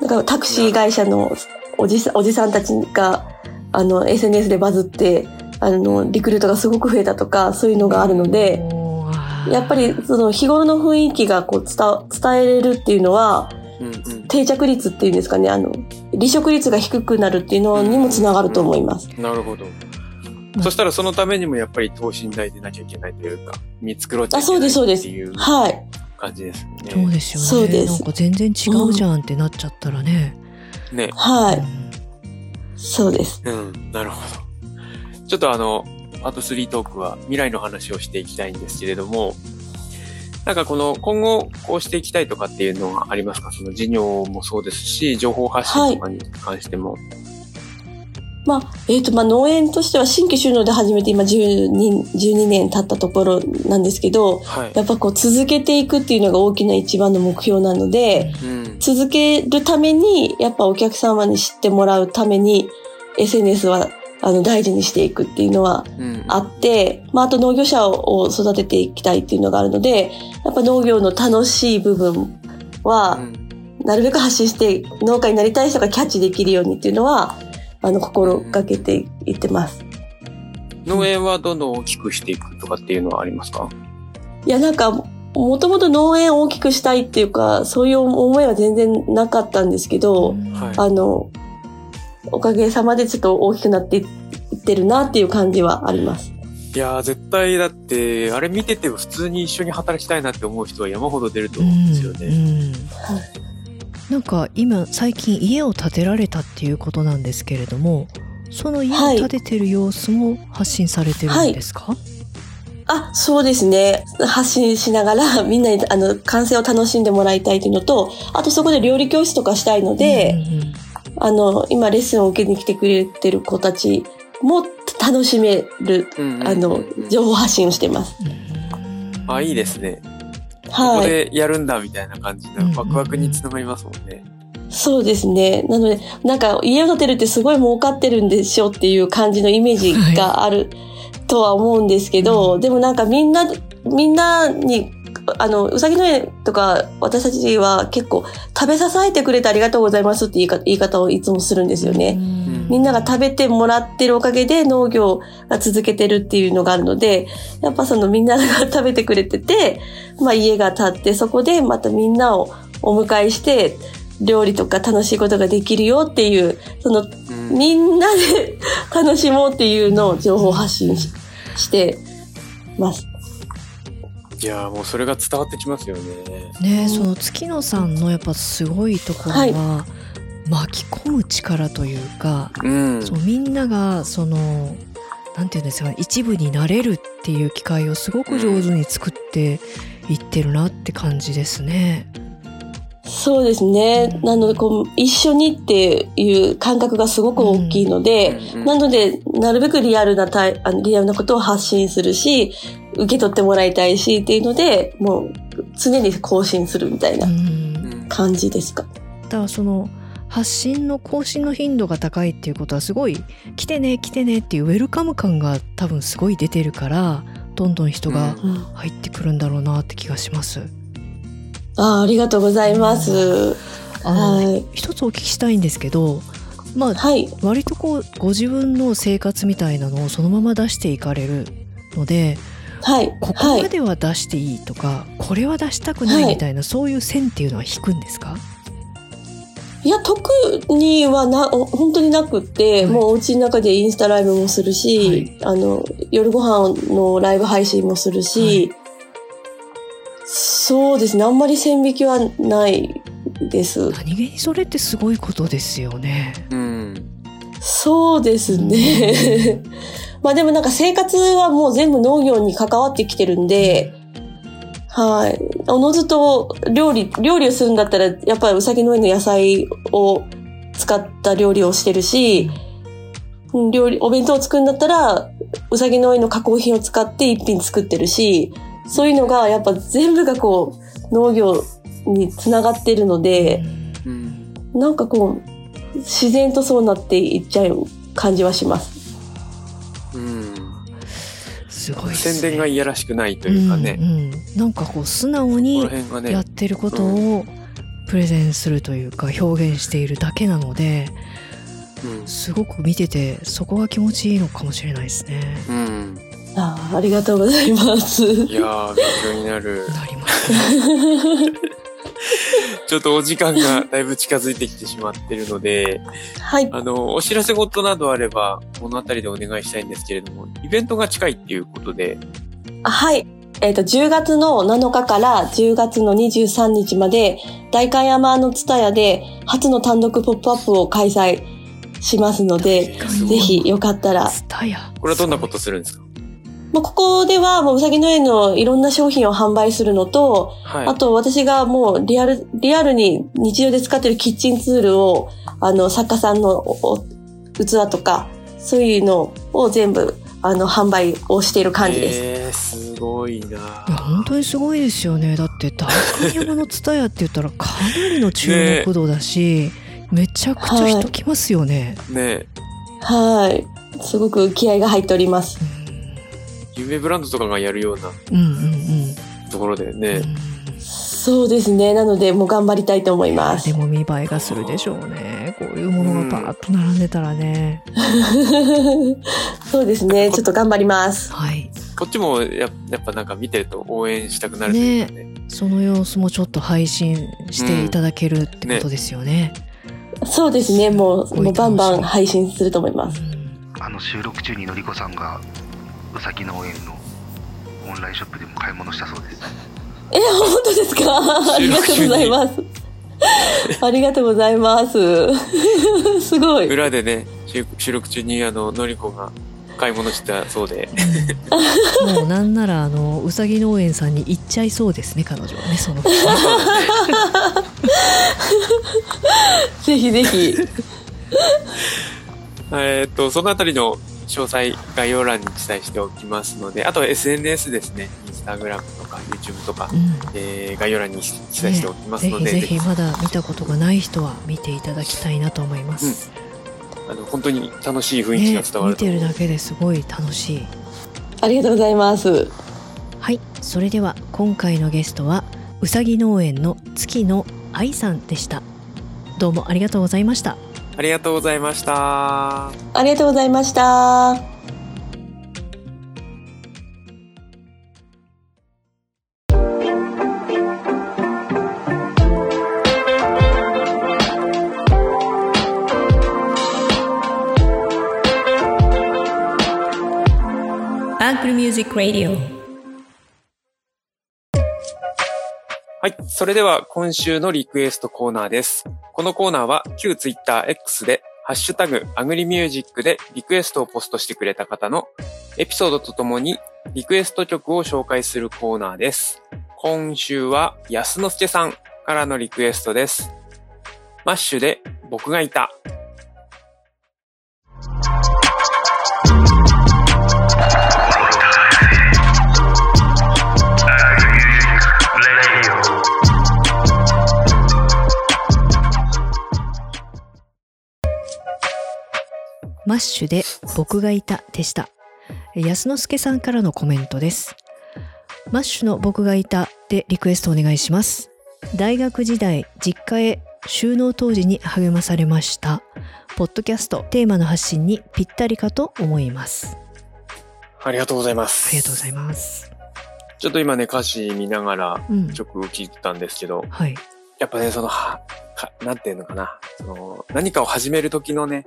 S5: だからタクシー会社のおじさおじさんたちがあの SNS でバズって、あのリクルートがすごく増えたとかそういうのがあるので、やっぱりその日頃の雰囲気がこう伝伝えれるっていうのは
S2: うんうん。
S5: 定着率っていうんですかね、あの離職率が低くなるっていうのにもつながると思います。
S2: なるほど。
S1: うん
S2: そしたらそのためにもやっぱり等身大でなきゃいけないというか、見繕っちゃ
S5: あ、
S2: いけない
S5: そうです、そうです
S2: っていう。
S5: はい。
S2: 感じですよね。
S1: そうですよね。
S5: そうです
S1: なんか全然違うじゃんってなっちゃったらね。
S2: ね。
S5: はい。そうです。
S2: うん、なるほど。ちょっとあの、パート3トークは未来の話をしていきたいんですけれども、なんかこの今後こうしていきたいとかっていうのはありますか？その事業もそうですし、情報発信とかに関しても。
S5: まあ、えっ、と、まあ、農園としては新規収納で始めて今12、12年経ったところなんですけど、
S2: はい。
S5: やっぱこう続けていくっていうのが大きな一番の目標なので、
S2: うん。
S5: 続けるために、やっぱお客様に知ってもらうために、SNS はあの大事にしていくっていうのは
S2: うん。
S5: あって、まあ、あと農業者を育てていきたいっていうのがあるので、やっぱ農業の楽しい部分は、
S2: うん
S5: なるべく発信して農家になりたい人がキャッチできるようにっていうのは、あの、心がけていってます。
S2: 農園はどんどん大きくしていくとかっていうのはありますか？
S5: いや、なんか、もともと農園を大きくしたいっていうか、そういう思いは全然なかったんですけど、
S2: はい
S5: あの、おかげさまでちょっと大きくなっていってるなっていう感じはあります。
S2: いやー、絶対だって、あれ見てて普通に一緒に働きたいなって思う人は山ほど出ると思うんですよね。
S1: うんうんなんか今最近家を建てられたっていうことなんですけれどもその家を建ててる様子も発信されてるんですか、
S5: あ、そうですね。発信しながら、みんなに、あの、完成を楽しんでもらいたいというのと、あとそこで料理教室とかしたいので、
S1: うんうん
S5: あの、今レッスンを受けに来てくれてる子たちも楽しめる、
S2: うんうん
S5: あの、情報発信をしてます。
S1: うん
S2: あ、いいですね。ここ
S5: はい。
S2: でやるんだみたいな感じ
S1: うん
S2: のワクワクにつながりますもんね。
S5: そうですね。なので、なんか家を建てるってすごい儲かってるんでしょっていう感じのイメージがあるとは思うんですけど、
S1: うん
S5: でもなんかみんな、みんなに、あの、うさぎの絵とか私たちは結構食べ支えてくれてありがとうございますって言い方言い方をいつもするんですよね。みんなが食べてもらってるおかげで農業が続けてるっていうのがあるので、やっぱそのみんなが食べてくれてて、まあ家が建ってそこでまたみんなをお迎えして、料理とか楽しいことができるよっていう、その
S2: うん
S5: みんなで楽しもうっていうのを情報発信ししてます。
S2: いやーもうそれが伝わってきますよね。
S1: ねその月野さんのやっぱすごいところは、
S5: はい
S1: 巻き込む力というか、
S2: うん。
S1: そうみんながそのなんていうんですかね一部になれるっていう機会をすごく上手に作っていってるなって感じですね。
S5: そうですね。なのでこう、一緒にっていう感覚がすごく大きいので、
S2: うん
S5: なので、なるべくリアルなタイあのリアルなことを発信するし、受け取ってもらいたいしっていうので、もう常に更新するみたいな
S1: うん
S2: うん
S5: 感じですか？
S1: だからその発信の更新の頻度が高いっていうことはすごい来てね来てねっていうウェルカム感が多分すごい出てるからどんどん人が
S5: うん
S1: 入ってくるんだろうなって気がします。
S5: あありがとうございます。はい。
S1: 一つお聞きしたいんですけどまあ
S5: はい。
S1: 割とこうご自分の生活みたいなのをそのまま出していかれるので
S5: はい。
S1: ここ
S5: はい。
S1: までは出していいとか、これは出したくないみたいな、そういう線っていうのは引くんですか？
S5: いや、特にはな、お本当になくって、
S1: はい
S5: もうお家の中でインスタライブもするし、あの、夜ご飯のライブ配信もするし、そうですね、あんまり線引きはないです。
S1: 何気にそれってすごいことですよね。
S2: うん。
S5: そうですね。まあでもなんか生活はもう全部農業に関わってきてるんで、はい。おのずと料理、料理をするんだったら、やっぱりうさぎの上の野菜を使った料理をしてるし、うん料理、お弁当を作るんだったら、うさぎの上の加工品を使って一品作ってるし、そういうのがやっぱ全部がこう、農業につながってるので、
S2: うん。
S5: なんかこう、自然とそうなっていっちゃう感じはします。
S2: うん。
S1: すごいね。
S2: 宣伝がいやらしくないというかね。
S1: うんうんなんかこう素直に。やってることをプレゼンするというか表現しているだけなので
S2: うん。
S1: すごく見ててそこが気持ちいいのかもしれないですね。
S2: うん。
S5: ああありがとうございます。
S2: いやー、勉強になる。
S1: なりますね。
S2: ちょっとお時間がだいぶ近づいてきてしまってるので、
S5: はい。
S2: あの、お知らせ事などあれば、このあたりでお願いしたいんですけれども、イベントが近いっていうことで、
S5: あはい。えっ、と、10月の7日から10月の23日まで、代官山のツタヤで初の単独ポップアップを開催しますので、ぜひよかったら。
S1: ツタヤ。
S2: これはどんなことするんですか？
S5: まあ、ここではもううさぎの絵のいろんな商品を販売するのと、
S2: はい。
S5: あと私がもうリアル、リアルに日常で使ってるキッチンツールを、あの、作家さんのお器とか、そういうのを全部、あの、販売をしている感じです。
S2: えー、すごいない
S1: や本当にすごいですよねだって代官山の蔦屋って言ったらかなりの注目度だし、めちゃくちゃ人来ますよね、
S2: ね
S5: はい。すごく気合が入っております。
S2: 夢ブランドとかがやるような
S1: うん、うんうん
S2: ところで
S1: うん
S2: ね、
S5: そうですね。なので、もう頑張りたいと思います
S1: で。も見栄えがするでしょうねこういうものがバーッと並んでたらね、
S5: そうですね。ちょっと頑張ります。
S1: はい
S2: こっちもややっぱなんか見てると応援したくなるというかね
S1: その様子もちょっと配信していただけるってことですよね。
S5: そうですね。もう、もうバンバン配信すると思います。
S1: うん
S6: あの収録中にのりこさんがうさぎ農園のオンラインショップでも買い物したそうです
S5: え、本当ですか？ありがとうございます。ありがとうございます。すごい。
S2: 裏でね収収録中にあののりこが買い物したそうで
S1: もうなんならあのうさぎ農園さんに行っちゃいそうですね彼女はねその
S5: ぜひぜひ。
S2: えーっとそのあたりの詳細概要欄に記載しておきますのであとは SNS ですね。インスタグラムとか YouTube とか、
S1: うん。
S2: えー概要欄に記載しておきます
S1: ぜ
S2: ので、
S1: ひぜひまだ見たことがない人は見ていただきたいなと思います、
S2: あの本当に楽しい雰囲気
S1: ね
S2: が伝わると思う。
S1: 見てるだけですごい楽しい。
S5: ありがとうございます。
S1: はい。それでは今回のゲストはうさぎ農園の月野愛さんでした。どうもありがとうございました
S2: ありがとうございました。
S5: ありがとうございました。
S1: アンク
S2: はい。それでは今週のリクエストコーナーです。このコーナーは旧 Twitter X でハッシュタグアグリミュージックでリクエストをポストしてくれた方のエピソードとともにリクエスト曲を紹介するコーナーです。今週は安之助さんからのリクエストです。マッシュで僕がいた。
S1: マッシュで僕がいたでした。安之助さんからのコメントです。マッシュの僕がいたでリクエストお願いします。大学時代、実家へ就農当時に励まされました。ポッドキャストテーマの発信にぴったりかと思います。
S2: ありがとうございます。
S1: ありがとうございます。
S2: ちょっと今ね、歌詞見ながら
S1: うん。
S2: 曲を聴いてたんですけど、
S1: はい。
S2: やっぱね、その、は、かなんていうのかな。その、何かを始める時のね、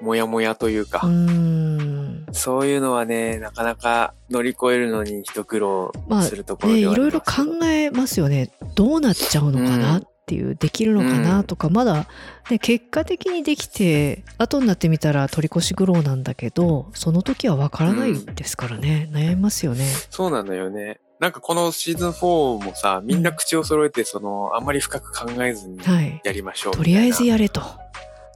S2: もやもやというか、
S1: う。
S2: そういうのはね、なかなか乗り越えるのに一苦労
S1: まあ
S2: するところ
S1: ね、
S2: ではあり
S1: いろいろ
S2: ますけど
S1: 考えますよね。どうなっちゃうのかなっていう、できるのかなとか、まだ、ね、結果的にできて、後になってみたら取り越し苦労なんだけど、その時はわからないですからね。悩みますよね。
S2: そうなんだよね。なんかこのシーズン4もさ、みんな口を揃えて、その、あんまり深く考えずに
S1: はい。
S2: やりましょう
S1: とりあえずやれと。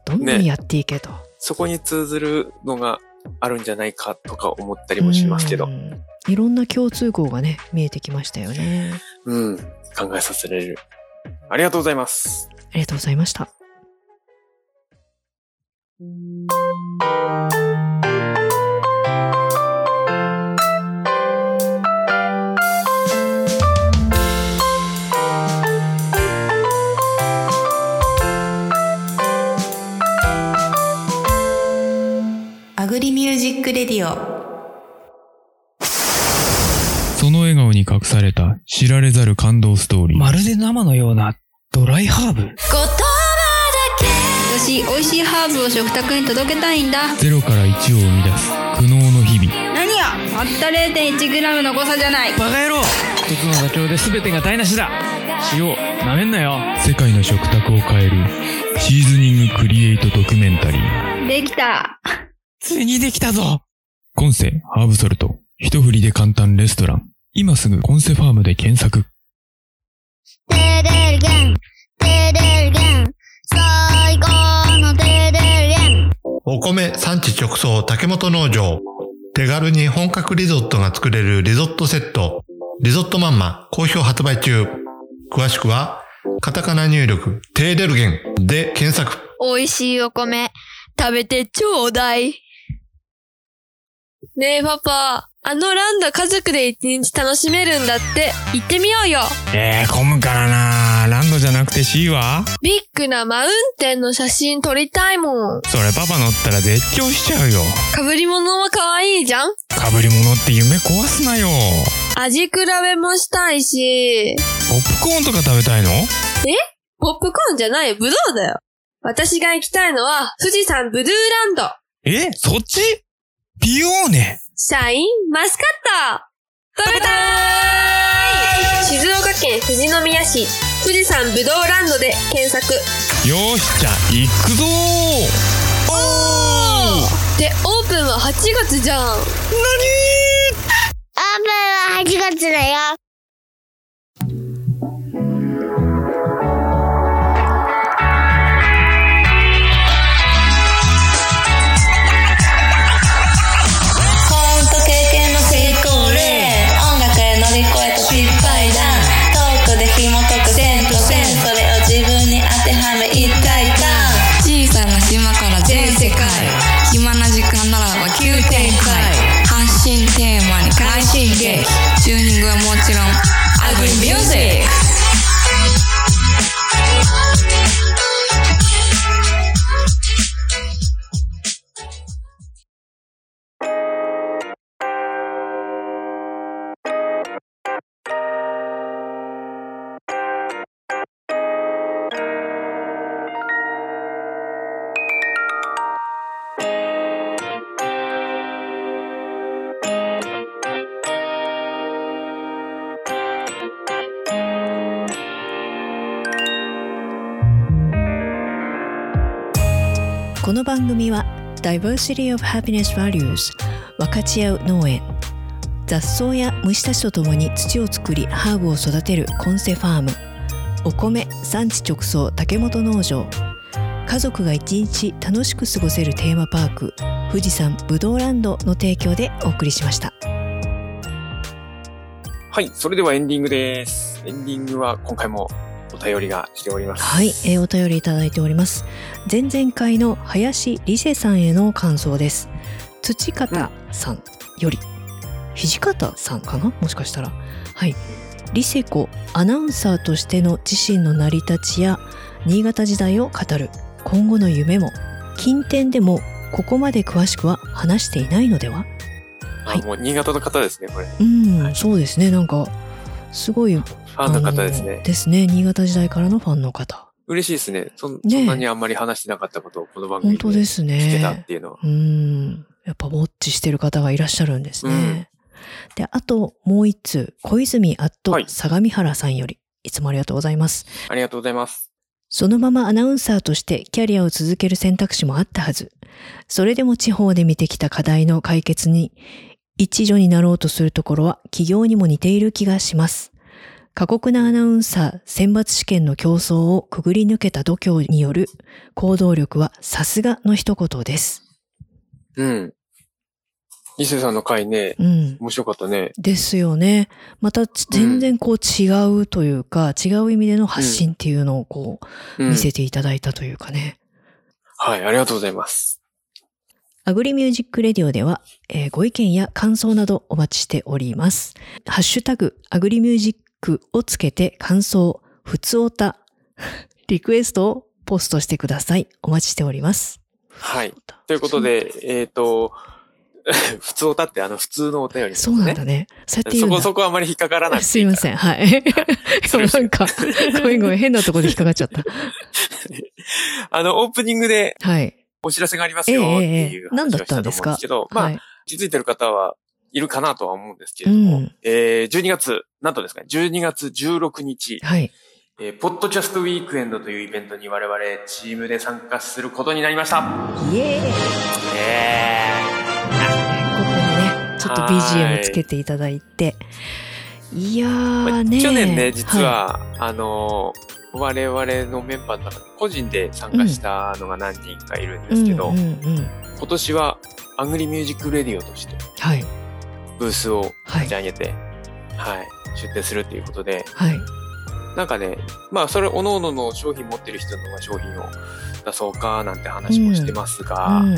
S1: どんどんやっていけと。
S2: そこに通ずるのがあるんじゃないかとか思ったりもしますけど
S1: う、んいろんな共通項がね、見えてきましたよね。
S2: うん、考えさせられる。ありがとうございます。
S1: ありがとうございました。
S7: アグリミュージックレディオ。
S3: その笑顔に隠された知られざる感動ストーリー。
S4: まるで生のようなドライハーブ？
S7: 言葉だけ私美味しいハーブを食卓に届けたいんだ。
S3: ゼロから1を生み出す苦悩の日々。
S7: 何やたった 0.1g の誤差じゃない。
S4: バカ野郎！一つの妥協で全てが台無しだ！塩なめんなよ！
S3: 世界の食卓を変えるシーズニングクリエイトドキュメンタリー。
S7: できた
S4: ついにできたぞ
S3: コンセハーブソルト。一振りで簡単レストラン。今すぐコンセファームで検索。
S8: テレルゲン、テレルゲン、最高のテレルゲン。
S4: お
S9: お米産地直送竹本農場。手軽に本格リゾットが作れるリゾットセット。リゾットマンマ好評発売中。詳しくは、カタカナ入力、テーデルゲンで検索。
S7: 美味しいお米、食べてちょうだい。ねえパパ、あのランド家族で一日楽しめるんだって、行ってみようよ。
S3: えー、混むからなランドじゃなくて C は？
S7: ビッグなマウンテンの写真撮りたいもん。
S3: それパパ乗ったら絶叫しちゃうよ。
S7: 被り物は可愛いじゃん？
S3: かぶり物って夢壊すなよ。
S7: 味比べもしたいし。
S3: ポップコーンとか食べたいの？
S7: え？ポップコーンじゃないよ、ブドウだよ。私が行きたいのは、富士山ブルーランド。
S3: え？そっち？ピオーネ
S7: シャインマスカット。食べたーい。静岡県富士宮市。富士山ぶどうランドで検索。
S3: よーし、じゃあ、行くぞー。おー。
S7: でオープンは8月じゃん。
S8: オープンは8月だよ。
S10: の
S1: 番組は Diversity of Happiness Values 分かち合う農園雑草や虫たちとともに土を作りハーブを育てるコンセファームお米産地直送竹本農場家族が一日楽しく過ごせるテーマパーク富士山ぶどうランドの提供でお送りしました
S2: はい、それではエンディングです。エンディングは今回もお便りが来ております。
S1: はい、えーお便りいただいております前々回の林理瀬さんへの感想です。土方さんより、土方さんかな？もしかしたら。はい。リセ子アナウンサーとしての自身の成り立ちや新潟時代を語る今後の夢も近天でもここまで詳しくは話していないのでは？
S2: あもう新潟の方ですね、これ。
S1: うん、そうですね。なんかすごいフ
S2: ファンの方ですね。
S1: ですね。新潟時代からのファンの方
S2: 嬉しいですね。そんなにあんまり話してなかったことをこの番組
S1: で
S2: 聞けたっていうのは。
S1: うん。やっぱウォッチしてる方がいらっしゃるんですね。で、あともう一通、小泉アット相模原さんより、いつもありがとうございます。
S2: ありがとうございます。
S1: そのままアナウンサーとしてキャリアを続ける選択肢もあったはず。それでも地方で見てきた課題の解決に一助になろうとするところは企業にも似ている気がします。過酷なアナウンサー選抜試験の競争をくぐり抜けた度胸による行動力はさすがの一言です。
S2: うん。伊勢さんの回ね、
S1: うん。
S2: 面白かったね。
S1: ですよね。またち全然こう違うというか、違う意味での発信っていうのをこう、
S2: うん
S1: 見せていただいたというかね。
S2: はい、ありがとうございます。
S1: アグリミュージックレディオでは、えーご意見や感想などお待ちしております。ハッシュタグ、アグリミュージックをつけて感想、ふつおた、リクエストをポストしてください。お待ちしております。
S2: はい。ということで、えっ、と、ふつおたってあの普通のお便りです
S1: そうなんだね。そうやって言うんだ。
S2: そこそこあまり引っかからなくて
S1: すいません。はい。でもなんか、ごめんごめん、変なところで引っかかっちゃった。
S2: あの、オープニングで
S1: はい。
S2: お知らせがありますよっていう
S1: 何だ
S2: 話をしたんですけど、まあ、
S1: はい。
S2: 気づいてる方はいるかなとは思うんですけ
S1: う
S2: れども、
S1: ん。
S2: えー、12月、なんとですね、12月16日、
S1: はい。
S2: えー、ポッドキャストウィークエンドというイベントに我々チームで参加することになりました。
S1: イエーイ。
S2: え
S1: ここにね、ちょっと BGM つけていただいて。いやーね
S2: 去年ね、実は、あのー我々のメンバーの中で個人で参加したのが何人かいるんですけど、
S1: うんうんうん。
S2: 今年はアグリミュージックレディオとして
S1: はい。
S2: ブースを立ち上げて、はい、出店するっていうことで、
S1: はい。
S2: なんかね、まあそれ、各々の商品持ってる人の商品を出そうかなんて話もしてますが、
S1: うん。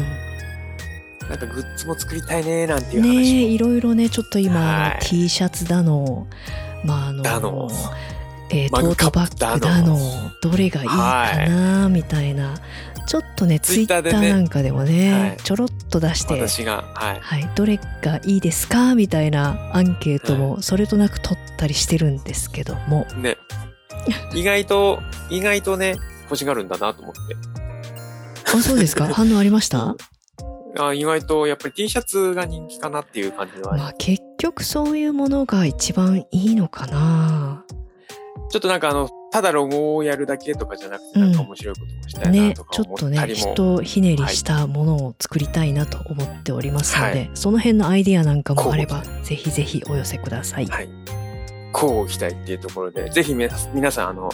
S2: なんかグッズも作りたいねなんていう話も。
S1: いろいろねちょっと今、
S2: はい。
S1: T シャツだのまああの
S2: だの。
S1: えートートバ
S2: ッ
S1: グだのどれがいいかなみたいなちょっとねツイッターなんかでもね、
S2: はい。
S1: ちょろっと出して。
S2: 私が、はい。
S1: はい、どれがいいですか？みたいなアンケートもそれとなく取ったりしてるんですけども、
S2: ね。意外と、意外とね、欲しがるんだなと思って。
S1: あそうですか？反応ありました？
S2: あ意外とやっぱり T シャツが人気かなっていう感じは、
S1: まあ結局そういうものが一番いいのかな
S2: ちょっとなんかあの、ただロゴをやるだけとかじゃなくて、なんか面白いこともしたいな
S1: ね
S2: とか
S1: ちょっとね
S2: 思ったりも。
S1: ひとひねりしたものを作りたいなと思っておりますので、その辺のアイディアなんかもあればぜひぜひお寄せください。
S2: はい。こう期待っていうところで、ぜひ皆皆さん、あの、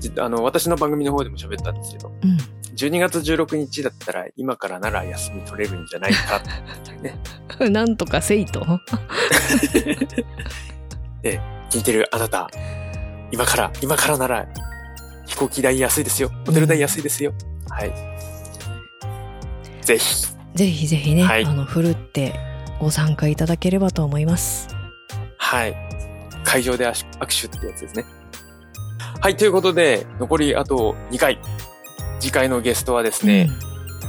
S2: じあの、私の番組の方でも喋ったんですけど、
S1: うん
S2: 12月16日だったら今からなら休み取れるんじゃないかっていうね。
S1: なんとかせいと。
S2: で、聞いてるあなた、今から、今からなら飛行機代安いですよ。ホテル代安いですよ。はい。ぜひ。
S1: ぜひぜひね、
S2: はい
S1: あのふるってご参加いただければと思います。
S2: はい。会場で握手ってやつですね。はい。ということで、残りあと2回。次回のゲストはですね、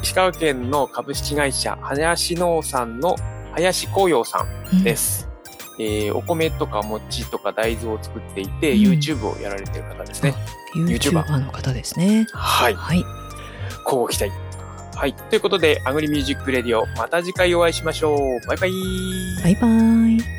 S2: 石川県の株式会社、林農産の林紅葉さんです。えーお米とか餅とか大豆を作っていて、
S1: うん
S2: YouTube をやられてる方ですね。
S1: YouTuber の方ですね。
S2: はい。
S1: はい。
S2: 乞う期待。はい。ということで、アグリミュージックレディオ、また次回お会いしましょう。バイバイ。
S1: バイバイ。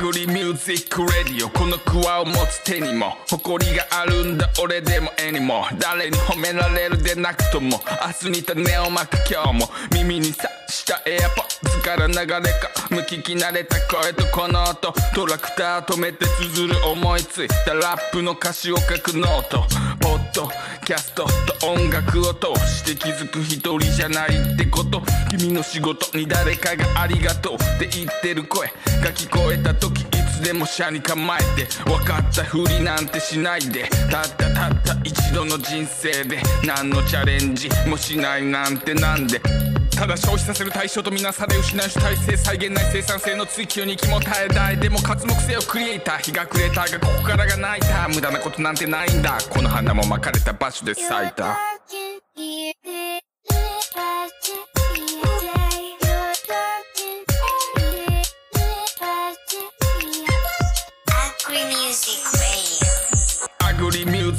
S11: グリミュージックレディオこのクワを持つ手にも誇りがあるんだ俺でも絵にも誰に褒められるでなくとも明日に種をまく今日も。耳にさしたエアポッズから流れか無聞き慣れた声とこの音。トラクター止めて綴る思いついたラップの歌詞を書くノート。ポッドキャストと音楽を通して気づく一人じゃないってこと君の仕事に誰かがありがとうって言ってる声が聞こえた時いつでも車に構えて分かったふりなんてしないでたったたった一度の人生で何のチャレンジもしないなんてなんでただ消費させる対象とみなされ失う主体性再現ない生産性の追求に気も耐えた。いでも活目性をクリエイター日が暮れたがここからが泣い。た無駄なことなんてないんだ。この花も巻かれた場所で咲いた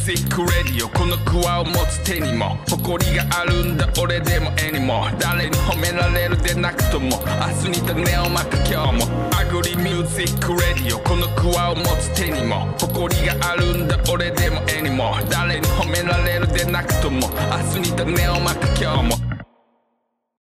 S11: リミュージックレディオこのクワを持つ手にも誇りがあるんだ俺でも絵にも誰に褒められるでなくとも明日に種をまく今日も。アグリミュージックレディオこのクワを持つ手にも誇りがあるんだ俺でも絵にも誰に褒められるでなくとも明日に種をまく今日も。